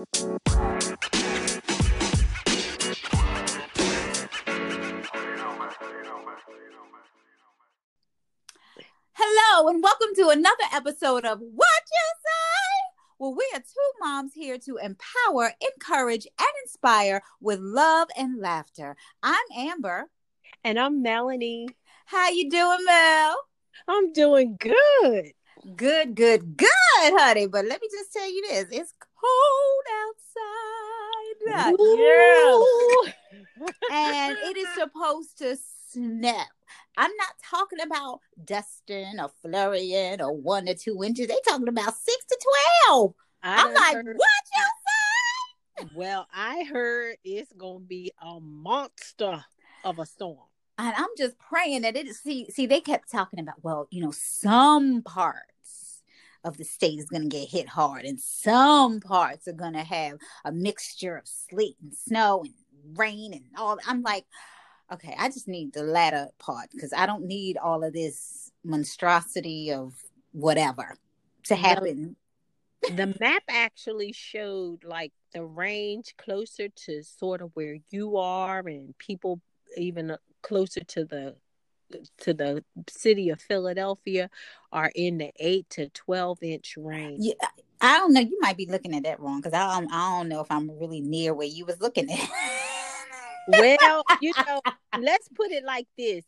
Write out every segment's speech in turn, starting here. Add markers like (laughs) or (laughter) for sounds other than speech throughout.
Hello, and welcome to another episode of What You Say. Well, we are two moms here to empower, encourage, and inspire with love and laughter. I'm Amber. And I'm Melanie. How you doing, Mel? I'm doing good. Good, good, good, honey. But let me just tell you this: it's cold outside. Ooh. and it is supposed to snow. I'm not talking about dusting or flurrying or one or two inches. They talking about six to twelve. I I'm like, heard- what you say? Well, I heard it's gonna be a monster of a storm. And I'm just praying that it See, see, they kept talking about, well, you know, some parts of the state is going to get hit hard, and some parts are going to have a mixture of sleet and snow and rain and all. I'm like, okay, I just need the latter part because I don't need all of this monstrosity of whatever to happen. The map actually showed like the range closer to sort of where you are, and people even uh, closer to the to the city of Philadelphia are in the eight to twelve inch range. Yeah, I don't know. You might be looking at that wrong because I don't, I don't know if I'm really near where you was looking at. Well, (laughs) you know, let's put it like this.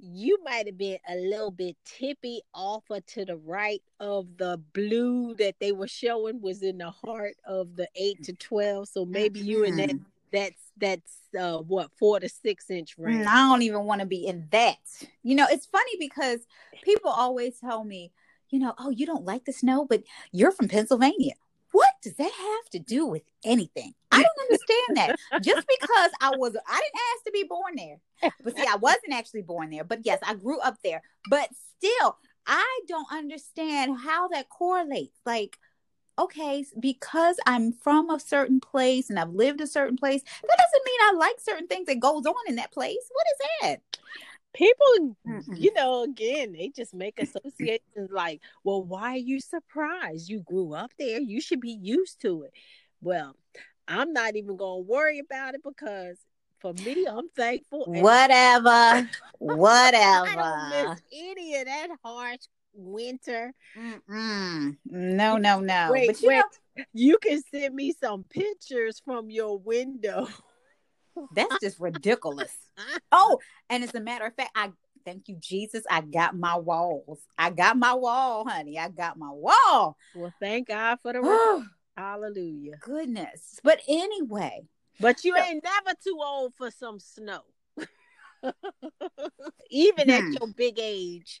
You might have been a little bit tippy off or to the right of the blue that they were showing was in the heart of the eight to twelve. So maybe you in that Mhm. That's uh what four to six inch range. Mm, I don't even want to be in that. You know, it's funny because people always tell me, you know, oh, you don't like the snow, but you're from Pennsylvania. What does that have to do with anything? I don't understand that. Just because I was, I didn't ask to be born there. But see, I wasn't actually born there. But yes, I grew up there. But still, I don't understand how that correlates. Like, okay, because I'm from a certain place and I've lived a certain place, that doesn't mean I like certain things that goes on in that place. What is that? People, Mm-mm. you know, again, they just make associations like, well, why are you surprised? You grew up there. You should be used to it. Well, I'm not even gonna worry about it because for me, I'm thankful. and Whatever. (laughs) I Whatever. don't miss any of that harsh winter. Mm-mm. No, no, no. Wait, but you wait. know, You can send me some pictures from your window. (laughs) that's just ridiculous. Oh, and as a matter of fact, I thank you, Jesus. I got my walls. I got my wall, honey. I got my wall. Well, thank God for the. (sighs) Hallelujah. Goodness. But anyway, But you ain't never too old for some snow. (laughs) Even at Hmm. your big age.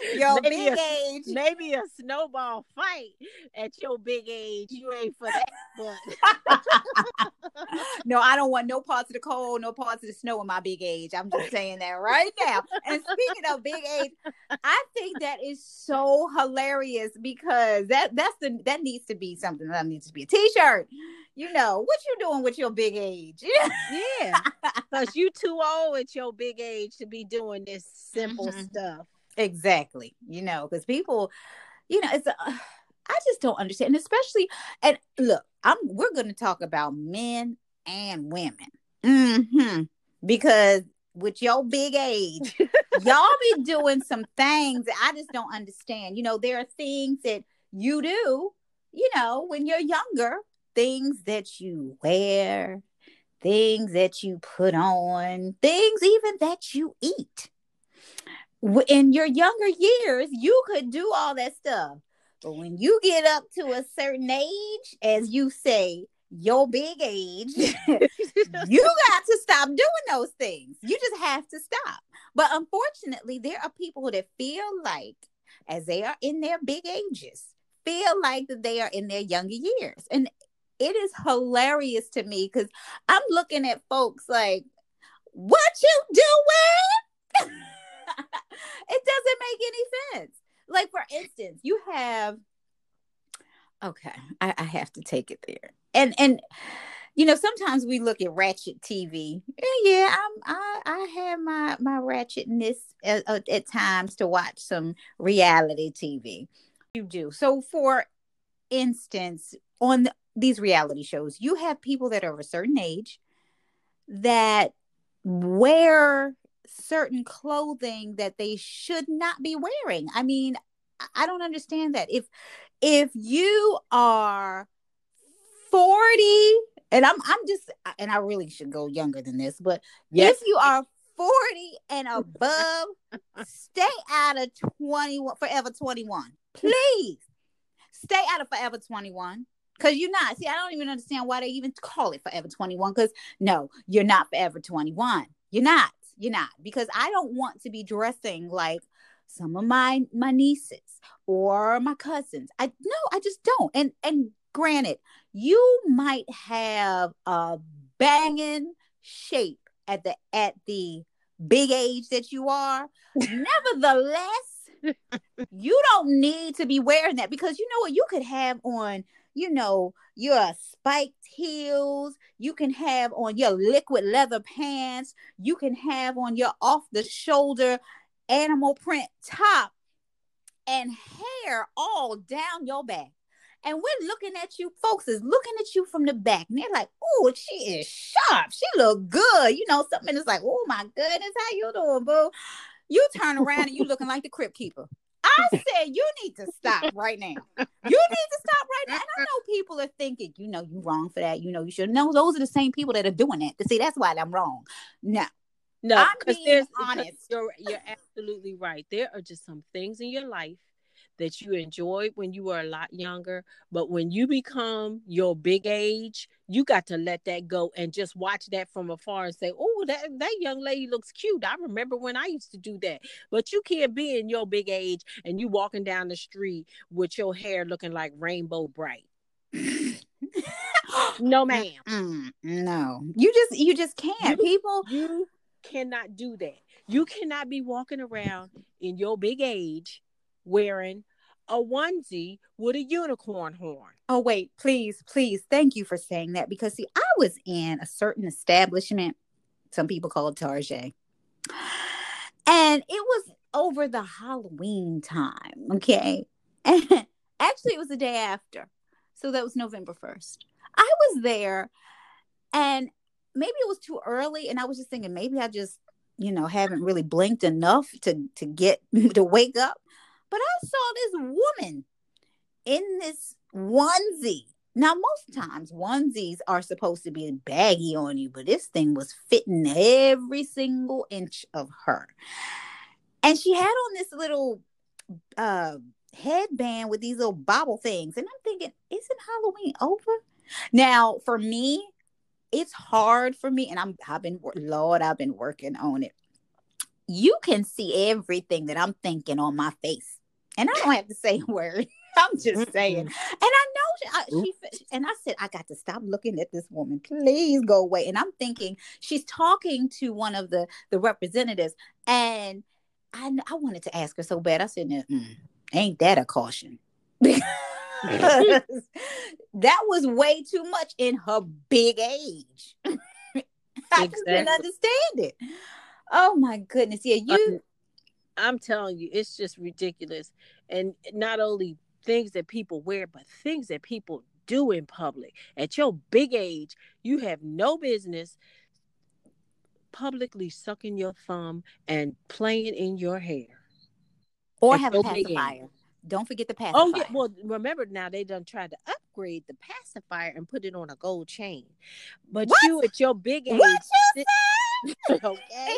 (laughs) your Maybe big a- age. Maybe a snowball fight at your big age. You ain't for that. (laughs) But no, I don't want no parts of the cold, no parts of the snow in my big age. I'm just saying that right now. And speaking of big age, I think that is so hilarious because that that's the that needs to be something that needs to be a t-shirt. You know, what you doing with your big age? (laughs) yeah. Because you too old at your big age to be doing this simple Mhm. stuff. Exactly. You know, because people, you know, it's uh, I just don't understand, and especially and look, I'm we're going to talk about men and women, hmm because with your big age, (laughs) y'all be doing some things that I just don't understand. You know, there are things that you do, you know, when you're younger, things that you wear, things that you put on, things even that you eat. In your younger years, you could do all that stuff. But when you get up to a certain age, as you say, your big age, (laughs) you got to stop doing those things. You just have to stop. But unfortunately, there are people that feel like, as they are in their big ages, feel like that they are in their younger years. And it is hilarious to me because I'm looking at folks like, what you doing? (laughs) any sense. Like, for instance, you have okay, I, I have to take it there. And and you know, sometimes we look at ratchet TV. Yeah, I'm I I have my my ratchetness at, at, at times to watch some reality TV. You do. So for instance, on the, these reality shows, you have people that are of a certain age that wear certain clothing that they should not be wearing. I mean, I don't understand that. If if you are 40 and I'm I'm just and I really should go younger than this, but yes. if you are 40 and above, stay out of 21 forever 21. Please stay out of forever 21 because you're not. See, I don't even understand why they even call it forever 21 because no, you're not forever 21. You're not. You're not because I don't want to be dressing like some of my my nieces or my cousins. I no, I just don't. And and granted, you might have a banging shape at the at the big age that you are. (laughs) Nevertheless, you don't need to be wearing that because you know what you could have on you know, your spiked heels. You can have on your liquid leather pants. You can have on your off the shoulder animal print top and hair all down your back. And we're looking at you, folks is looking at you from the back, and they're like, "Oh, she is sharp. She look good." You know, something is like, "Oh my goodness, how you doing, boo?" You turn around and you looking like the crypt keeper. I said you need to stop right now. You need to stop right now. And I know people are thinking, you know, you wrong for that. You know, you should know those are the same people that are doing that. To see, that's why I'm wrong. No. No, because there's honest. You're you're absolutely right. There are just some things in your life that you enjoyed when you were a lot younger. But when you become your big age, you got to let that go and just watch that from afar and say, Oh, that, that young lady looks cute. I remember when I used to do that. But you can't be in your big age and you walking down the street with your hair looking like Rainbow Brite. (laughs) no ma'am mm, no you just you just can't you, people you cannot do that you cannot be walking around in your big age wearing a onesie with a unicorn horn. Oh, wait, please, please. Thank you for saying that because, see, I was in a certain establishment. Some people call it Target. And it was over the Halloween time. Okay. And (laughs) actually, it was the day after. So that was November 1st. I was there and maybe it was too early. And I was just thinking, maybe I just, you know, haven't really blinked enough to to get (laughs) to wake up. But I saw this woman in this onesie. Now, most times onesies are supposed to be baggy on you, but this thing was fitting every single inch of her. And she had on this little uh, headband with these little bobble things. And I'm thinking, isn't Halloween over? Now, for me, it's hard for me, and I'm I've been Lord, I've been working on it. You can see everything that I'm thinking on my face and I don't have to say a word. (laughs) I'm just saying. And I know I, she, and I said, I got to stop looking at this woman. Please go away. And I'm thinking she's talking to one of the the representatives, and I I wanted to ask her so bad. I said, mm, ain't that a caution? (laughs) that was way too much in her big age. (laughs) I exactly. just didn't understand it. Oh my goodness. Yeah, you I'm telling you, it's just ridiculous. And not only things that people wear, but things that people do in public. At your big age, you have no business publicly sucking your thumb and playing in your hair. Or have a pacifier. Don't forget the pacifier. Oh yeah. Well, remember now they done tried to upgrade the pacifier and put it on a gold chain. But what? you at your big age, sit, (laughs) okay.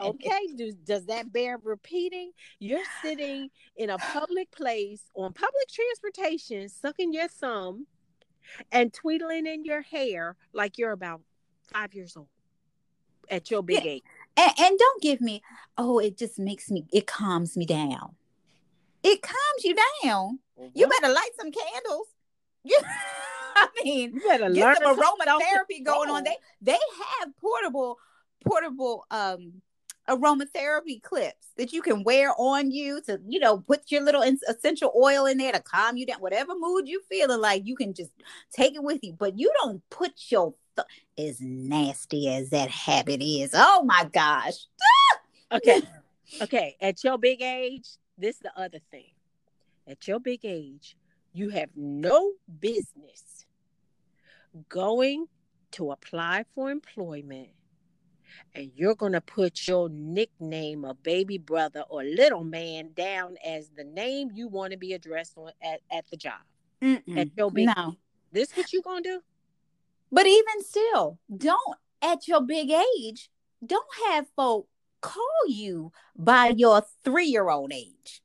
okay. Does, does that bear repeating? You're sitting in a public place on public transportation, sucking your thumb and tweedling in your hair like you're about five years old at your big yeah. age. And, and don't give me, oh, it just makes me, it calms me down. It calms you down. Mm-hmm. You better light some candles. (laughs) You, (laughs) I mean, get some aromatherapy going on. They they have portable portable um aromatherapy clips that you can wear on you to you know put your little essential oil in there to calm you down whatever mood you feeling like you can just take it with you. But you don't put your th- as nasty as that habit is. Oh my gosh. (laughs) Okay. Okay. At your big age this is the other thing. At your big age you have no business going to apply for employment and you're going to put your nickname of baby brother or little man down as the name you want to be addressed on at, at the job. Mm-mm. At your big, no. This is what you going to do? But even still, don't at your big age, don't have folk call you by your three year old age.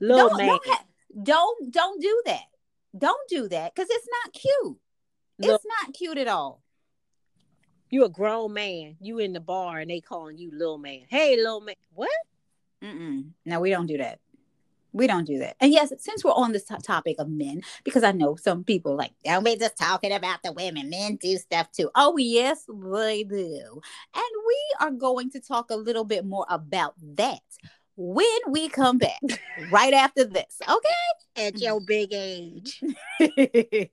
Little don't, man. Don't, ha- don't don't do that. Don't do that because it's not cute. It's not cute at all. You a grown man. You in the bar and they calling you little man. Hey, little man. What? Mm-mm. No, we don't do that. We don't do that. And yes, since we're on this to- topic of men, because I know some people like, don't be just talking about the women. Men do stuff too. Oh, yes, they do. And we are going to talk a little bit more about that when we come back, (laughs) right after this. Okay. At your big age. (laughs)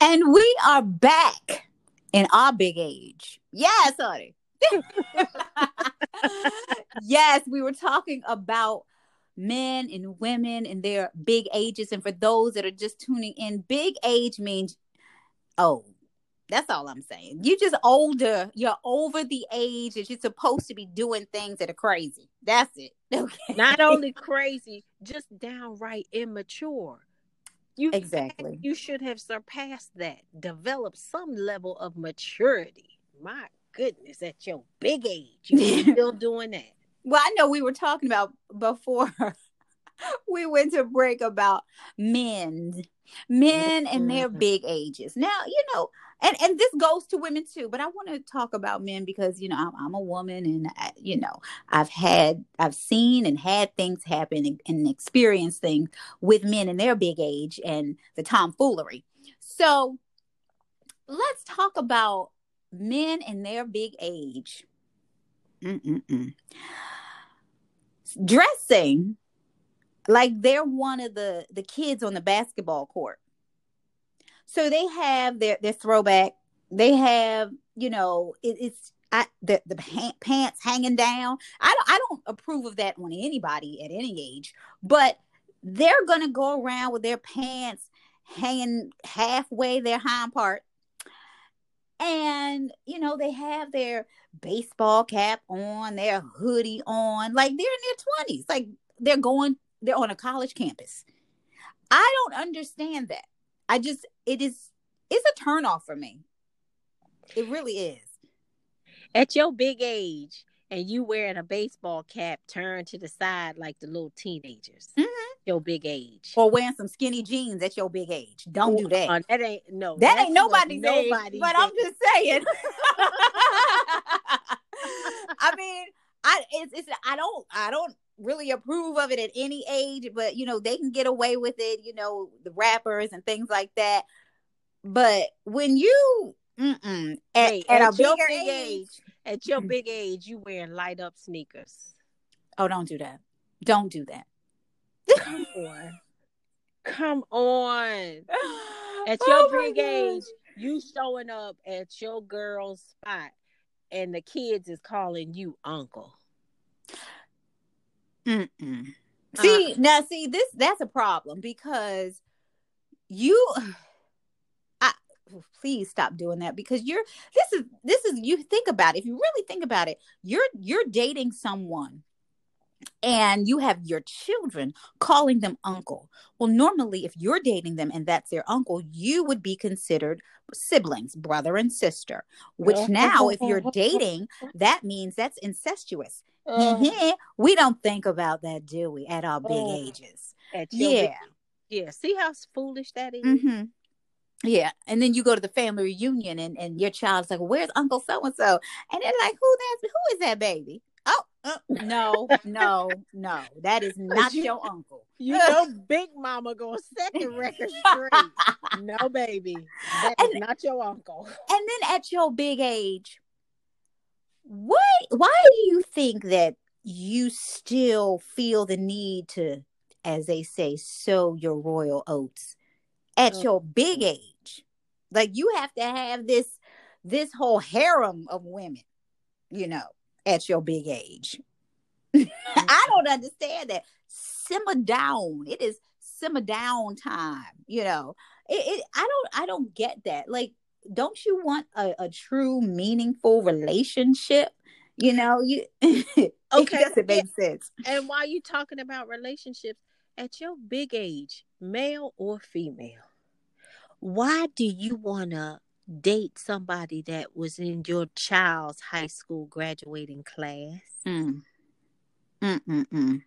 and we are back in our big age. Yes, honey. (laughs) yes, we were talking about men and women and their big ages. And for those that are just tuning in, big age means old. That's all I'm saying. You're just older. You're over the age that you're supposed to be doing things that are crazy. That's it. (laughs) Okay. Not only crazy, just downright immature. You exactly. You should have surpassed that. Developed some level of maturity. My goodness, at your big age, you're (laughs) still doing that. Well, I know we were talking about before (laughs) we went to break about men, men and their Mhm. big ages. Now, you know, and and this goes to women too, but I want to talk about men because you know I'm, I'm a woman and I, you know I've had I've seen and had things happen and, and experienced things with men in their big age and the tomfoolery. So let's talk about men in their big age. Mm-mm-mm. Dressing like they're one of the the kids on the basketball court. So they have their their throwback. They have you know it, it's I, the the pa- pants hanging down. I don't I don't approve of that on anybody at any age, but they're gonna go around with their pants hanging halfway their hind part and you know they have their baseball cap on their hoodie on like they're in their 20s like they're going they're on a college campus i don't understand that i just it is it's a turn off for me it really is At your big age, and you wearing a baseball cap turned to the side like the little teenagers. Mhm. Your big age. or wearing some skinny jeans at your big age don't do that Uh, that ain't no. that ain't nobody's age, but i'm just saying (laughs) (laughs) i mean i it's, it's i don't i don't really approve of it at any age but you know they can get away with it you know the rappers and things like that but when you mm-mm, at, Hey, at, at a your bigger big age, age, At your mm. big age, you wearing light up sneakers. oh don't do that don't do that Come on. Come on. (sighs) At Oh your my big age, you showing up at your girl's spot and the kids is calling you uncle. Mm-mm. See uh-uh. now, see this that's a problem because you. (sighs) I please stop doing that because you're this is this is you think about it. If you really think about it, you're you're dating someone and you have your children calling them uncle. Well, normally, if you're dating them and that's their uncle, you would be considered siblings, brother and sister. Which now, if you're dating, that means that's incestuous. Uh, we don't think about that, do we, at our big Oh. ages? at your big- Yeah. yeah. See how foolish that is? hmm Yeah. And then you go to the family reunion and, and your child's like, Where's Uncle so and so? And they're like, Who that's who is that baby? Oh, uh, no, no, no. That is (laughs) not you- your uncle. You know, Big Mama gonna set the record straight. (laughs) no, baby, that is And- not your uncle. And then at your big age, what why do you think that you still feel the need to, as they say, sow your royal oats at Oh. your big age? Like you have to have this this whole harem of women, you know, at your big age. (laughs) Mm. I don't understand that. Simmer down. It is simmer down time. You know, it, it I don't I don't get that. Like, don't you want a, a true meaningful relationship? You know, you (laughs) okay, it doesn't make sense. And while you talking about relationships, at your big age, male or female, why do you wanna date somebody that was in your child's high school graduating class? Mm. Mm-mm-mm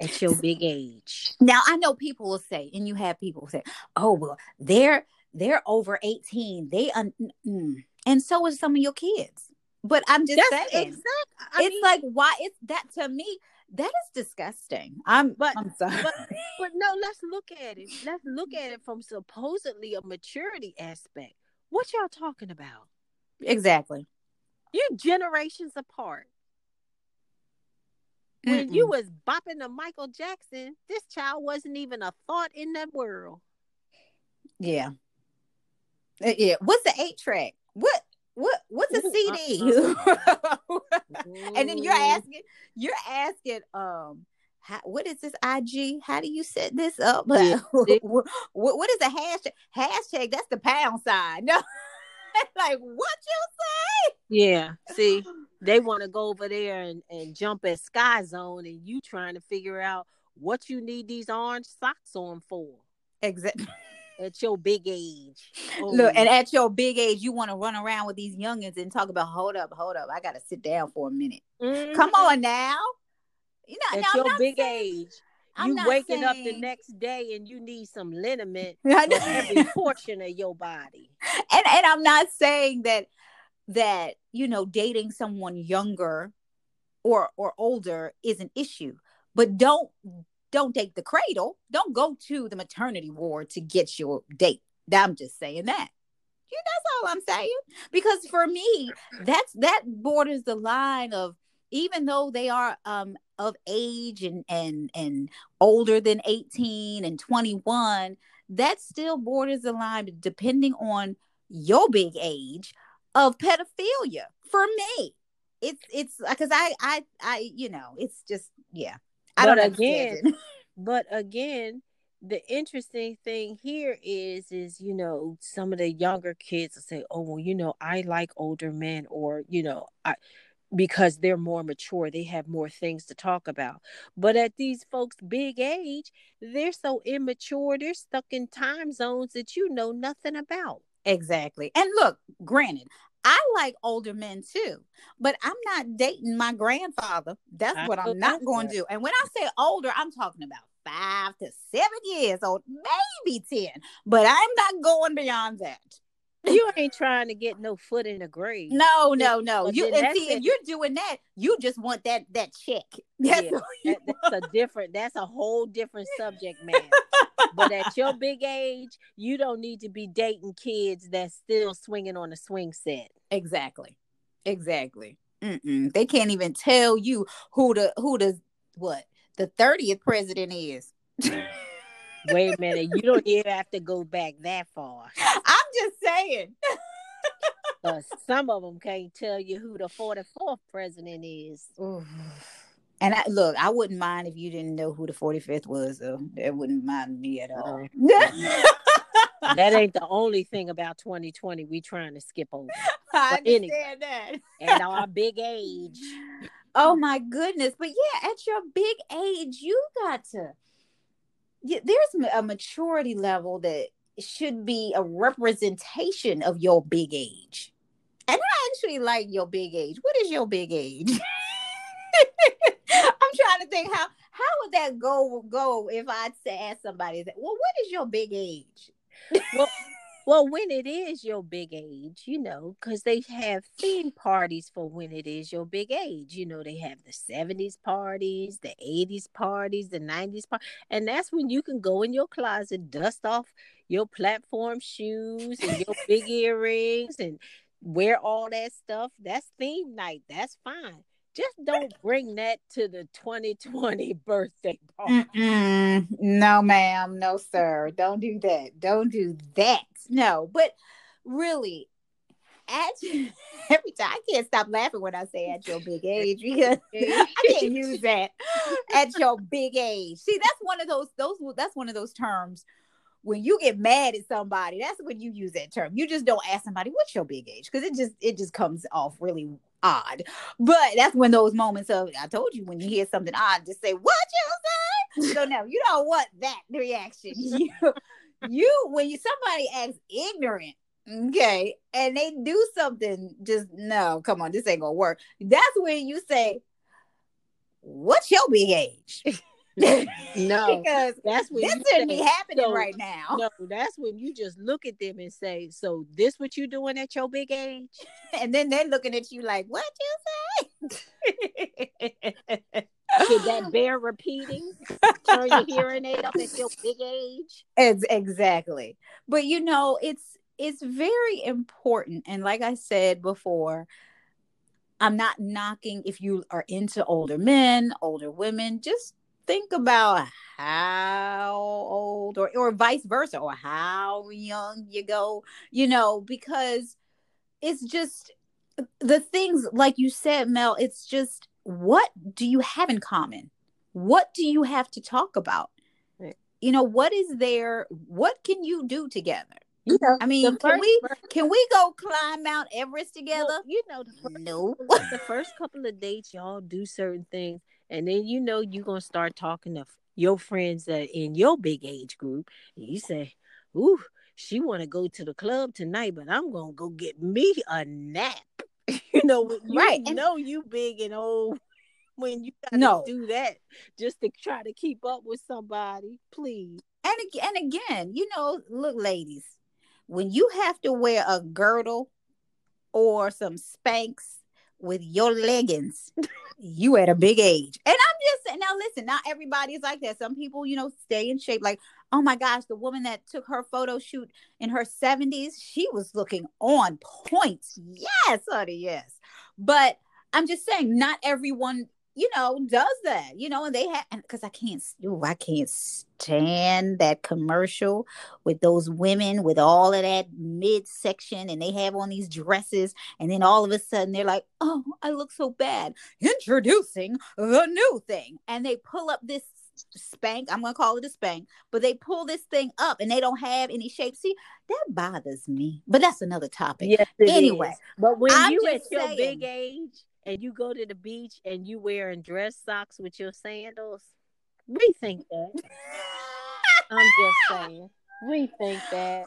at your big age. Now I know people will say, and you have people say, "Oh well, they're they're over eighteen. They un- mm. and so is some of your kids." But I'm just That's saying, exactly. it's mean, like why it's that to me. That is disgusting. I'm, but I'm sorry. But, (laughs) but no, let's look at it. Let's look at it from supposedly a maturity aspect. What y'all talking about? Exactly. You're generations apart. When Mm-mm. you was bopping to Michael Jackson, this child wasn't even a thought in that world. Yeah. Uh, yeah. What's the eight track? What what what's a CD? (laughs) And then you're asking, you're asking, um, how, what is this IG? How do you set this up? (laughs) Yeah. what, what is a hashtag? Hashtag that's the pound sign. (laughs) No, like what you say? Yeah. See, they want to go over there and, and jump at Sky Zone, and you trying to figure out what you need these orange socks on for. Exactly. At your big age. Oh. Look, and at your big age, you want to run around with these youngins and talk about, hold up, hold up, I got to sit down for a minute. Mm-hmm. Come on now. You know, at your big saying, age. I'm you waking saying... up the next day and you need some liniment (laughs) for every portion of your body. (laughs) And and I'm not saying that that you know dating someone younger or or older is an issue, but don't don't date the cradle. Don't go to the maternity ward to get your date. I'm just saying that. Yeah, that's all I'm saying. Because for me, that's that borders the line of even though they are um of age and and and older than 18 and 21, that still borders the line depending on your big age of pedophilia for me. It's it's because I I I you know it's just yeah I but don't again, (laughs) but again, the interesting thing here is is you know some of the younger kids will say, oh well, you know I like older men, or you know I because they're more mature they have more things to talk about. But at these folks big age they're so immature they're stuck in time zones that you know nothing about. Exactly. And look granted I like older men too, but I'm not dating my grandfather. That's I what I'm not going to do. And when I say older, I'm talking about five to seven years old, maybe 10, but I'm not going beyond that. You ain't trying to get no foot in the grave. No, no, no. But you and see, if you're doing that, you just want that that check. (laughs) That's, yeah, that, that's a different. That's a whole different subject, man. But at your big age, you don't need to be dating kids that's still swinging on a swing set. Exactly, exactly. Mm-mm. They can't even tell you who the who the what the thirtieth president is. Wait a minute, you don't (laughs) even have to go back that far. I'm just saying. some of them can't tell you who the 44th president is. Ooh. And I, look, I wouldn't mind if you didn't know who the 45th was, though. That wouldn't mind me at all. (laughs) that ain't the only thing about 2020 we trying to skip over. (laughs) I but understand anyway, that. at our (laughs) big age. Oh my goodness. But yeah, at your big age, you got to yeah, there's a maturity level that should be a representation of your big age. And I actually like your big age. What is your big age? I'm trying to think how how would that go go if I'd say ask somebody that, well, what is your big age? well, well, when it is your big age, you know, because they have theme parties for when it is your big age. You know, they have the 70s parties, the 80s parties, the 90s parties. And that's when you can go in your closet, dust off your platform shoes and your big (laughs) earrings and wear all that stuff. That's theme night. That's fine just don't bring that to the 2020 (laughs) birthday party. Mm-mm. No, ma'am. No, sir. Don't do that. Don't do that. No, but really, at (laughs) every time I can't stop laughing when I say at your big age because (laughs) I can't use that at your big age. See, that's one of those those that's one of those terms when you get mad at somebody, that's when you use that term. You just don't ask somebody what's your big age because it just it just comes off really odd. But that's when those moments of I told you when you hear something odd, just say what you say. So no, you don't want that reaction. (laughs) You, you when you somebody acts ignorant, okay, and they do something, just no, come on, this ain't gonna work. That's when you say, "What's your big (laughs) age?" (laughs) no, because that's when this shouldn't be happening so, right now. No, that's when you just look at them and say, "So this what you doing at your big age?" (laughs) and then they're looking at you like, "What you say?" (laughs) Did that bear repeating? Turn your hearing aid up at your big age. It's, exactly, but you know, it's it's very important, and like I said before, I'm not knocking if you are into older men, older women. Just think about how old or or vice versa or how young you go you know because it's just the things like you said mel it's just what do you have in common what do you have to talk about right. you know what is there what can you do together you know, I mean, can we can we go climb Mount Everest together? Well, you know, the first, no. the (laughs) first couple of dates, y'all do certain things, and then you know you're gonna start talking to your friends that in your big age group, and you say, "Ooh, she want to go to the club tonight, but I'm gonna go get me a nap." (laughs) you know, you right? know you big and old (laughs) when you gotta no. do that just to try to keep up with somebody, please. And again, and again, you know, look, ladies, when you have to wear a girdle or some Spanx with your leggings, you at a big age. And I'm just saying, now listen, not everybody's like that. Some people, you know, stay in shape. Like, oh my gosh, the woman that took her photo shoot in her 70s, she was looking on point. Yes, honey, yes. But I'm just saying, not everyone you know, does that, you know, and they have, because I can't, ooh, I can't stand that commercial with those women with all of that midsection and they have on these dresses. And then all of a sudden they're like, oh, I look so bad. Introducing the new thing. And they pull up this spank. I'm gonna call it a spank, but they pull this thing up and they don't have any shape. See, that bothers me. But that's another topic. Yes, anyway, is. but when I'm you at your saying, big age and you go to the beach and you wearing dress socks with your sandals, rethink that. (laughs) I'm just saying, rethink that.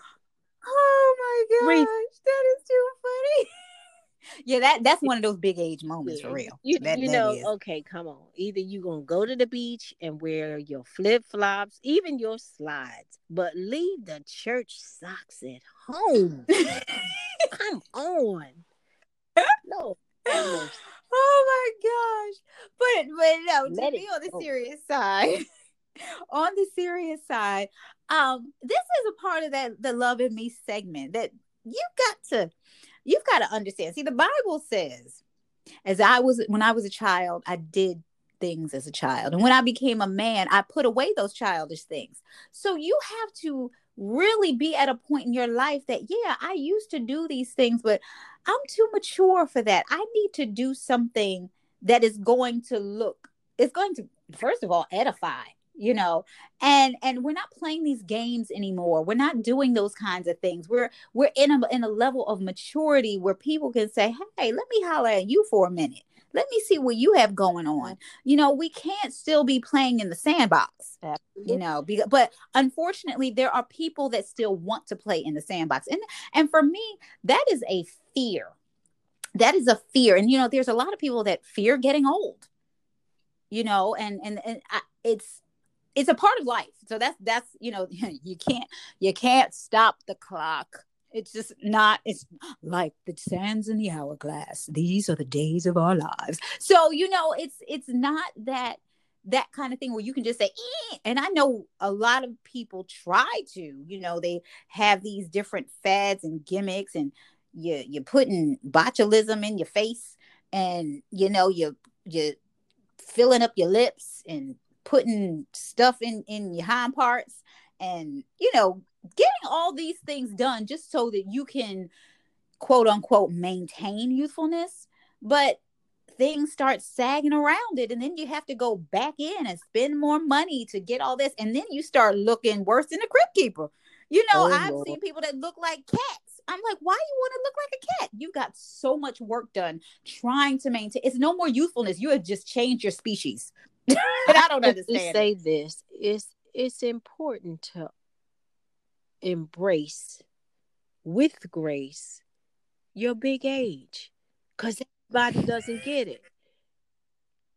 Oh my gosh, Re- that is too funny. (laughs) yeah, that that's one of those big age moments yeah. for real. You, that, you that know, is. okay, come on. Either you gonna go to the beach and wear your flip flops, even your slides, but leave the church socks at home. (laughs) come on. No, (laughs) oh my gosh. But but no, Let to be on the serious side. (laughs) on the serious side, um, this is a part of that the love in me segment that you've got to you've got to understand. See, the Bible says, as I was when I was a child, I did things as a child. And when I became a man, I put away those childish things. So you have to really be at a point in your life that, yeah, I used to do these things, but I'm too mature for that. I need to do something that is going to look, it's going to, first of all, edify you know? And and we're not playing these games anymore. We're not doing those kinds of things. We're we're in a in a level of maturity where people can say hey let me holler at you for a minute let me see what you have going on. You know, we can't still be playing in the sandbox. Absolutely. You know, because, but unfortunately, there are people that still want to play in the sandbox, and and for me, that is a fear. That is a fear, and you know, there's a lot of people that fear getting old. You know, and and and I, it's it's a part of life. So that's that's you know, (laughs) you can't you can't stop the clock it's just not, it's like the sands in the hourglass. These are the days of our lives. So, you know, it's it's not that that kind of thing where you can just say eh. and i know a lot of people try to you know they have these different fads and gimmicks and you you're putting botulism in your face and you know you you filling up your lips and putting stuff in in your hind parts and you know getting all these things done just so that you can quote unquote maintain youthfulness, but things start sagging around it and then you have to go back in and spend more money to get all this and then you start looking worse than a crib keeper. You know oh, i've Lord. seen people that look like cats. I'm like why you want to look like a cat? You got so much work done trying to maintain it's no more youthfulness. You have just changed your species. (laughs) And i don't understand say this it's it's important to embrace with grace your big age because everybody doesn't get it.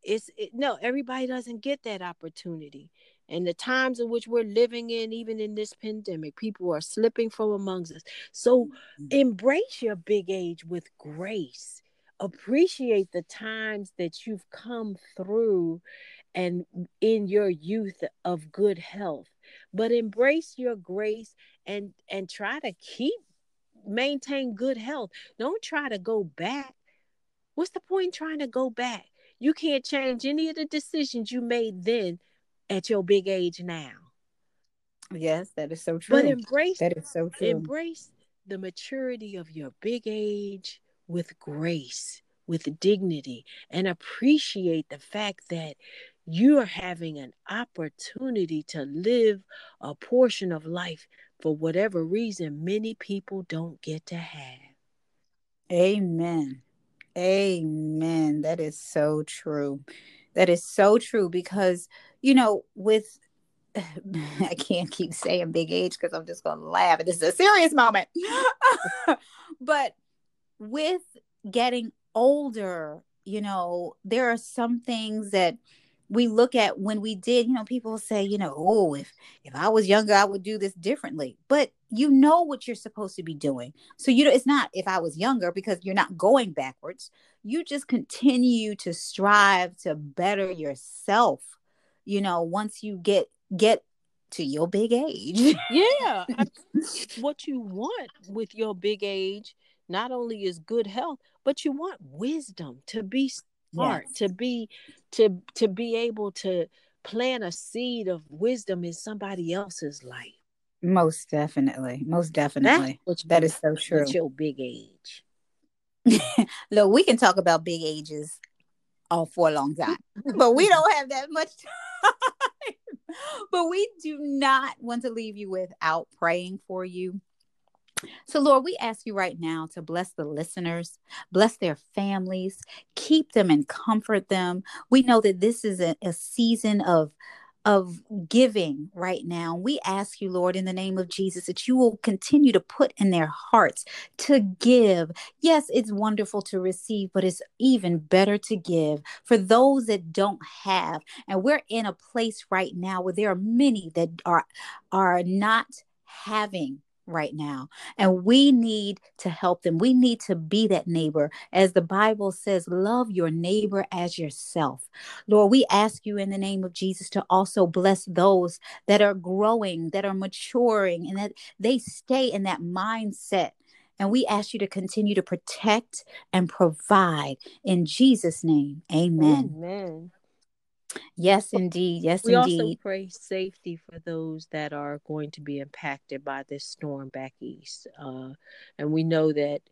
It's it, no, everybody doesn't get that opportunity. And the times in which we're living in, even in this pandemic, people are slipping from amongst us. So mm-hmm. embrace your big age with grace. Appreciate the times that you've come through and in your youth of good health. But embrace your grace and and try to keep maintain good health. Don't try to go back What's the point trying to go back? You can't change any of the decisions you made then at your big age now. Yes, that is so true. But embrace that is so true. Embrace the maturity of your big age with grace, with dignity, and appreciate the fact that you are having an opportunity to live a portion of life for whatever reason many people don't get to have. Amen. Amen. That is so true. That is so true because, you know, with (laughs) I can't keep saying big age because I'm just going to laugh. This is a serious moment. (laughs) but with getting older, you know, there are some things that we look at when we did, you know, people say, you know, oh, if if I was younger, I would do this differently. But you know what you're supposed to be doing. So you know it's not if I was younger because you're not going backwards. You just continue to strive to better yourself. You know, once you get get to your big age. yeah. I, (laughs) what you want with your big age not only is good health, but you want wisdom to be yes. to be to to be able to plant a seed of wisdom in somebody else's life. Most definitely. Most definitely. Which that is so true. Your big age. (laughs) Look, we can talk about big ages all for a long time, (laughs) but we mm-hmm. don't have that much time. (laughs) but we do not want to leave you without praying for you. So, Lord, we ask you right now to bless the listeners, bless their families, keep them and comfort them. We know that this is a, a season of of giving right now. We ask you, Lord, in the name of Jesus, that you will continue to put in their hearts to give. Yes, it's wonderful to receive, but it's even better to give for those that don't have. And we're in a place right now where there are many that are are not having right now. And we need to help them. We need to be that neighbor. As the Bible says, love your neighbor as yourself. Lord, we ask you in the name of Jesus to also bless those that are growing, that are maturing, and that they stay in that mindset. And we ask you to continue to protect and provide in Jesus' name. Amen. Amen. Yes, indeed. Yes, indeed. we indeed. also pray safety for those that are going to be impacted by this storm back east. Uh, and we know that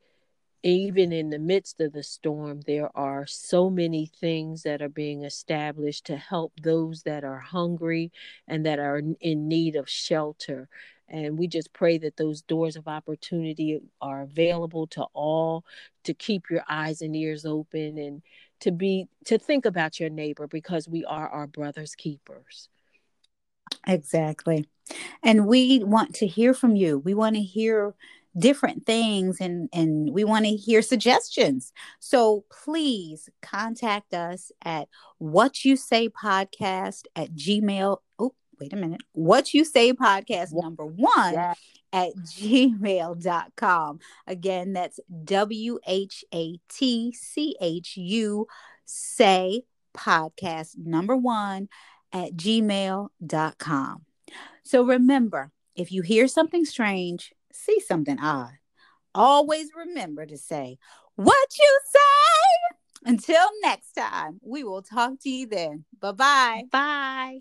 even in the midst of the storm, there are so many things that are being established to help those that are hungry and that are in need of shelter. And we just pray that those doors of opportunity are available to all to keep your eyes and ears open and to be to think about your neighbor because we are our brother's keepers. Exactly. And we want to hear from you. We want to hear different things and and we want to hear suggestions. So please contact us at what you say podcast at gmail oh wait a minute. What you say podcast number one yeah. at (laughs) gmail.com again that's w-h-a-t-c-h-u say podcast number one at gmail.com so remember if you hear something strange see something odd. Always remember to say what you say. Until next time we will talk to you then. Bye-bye. Bye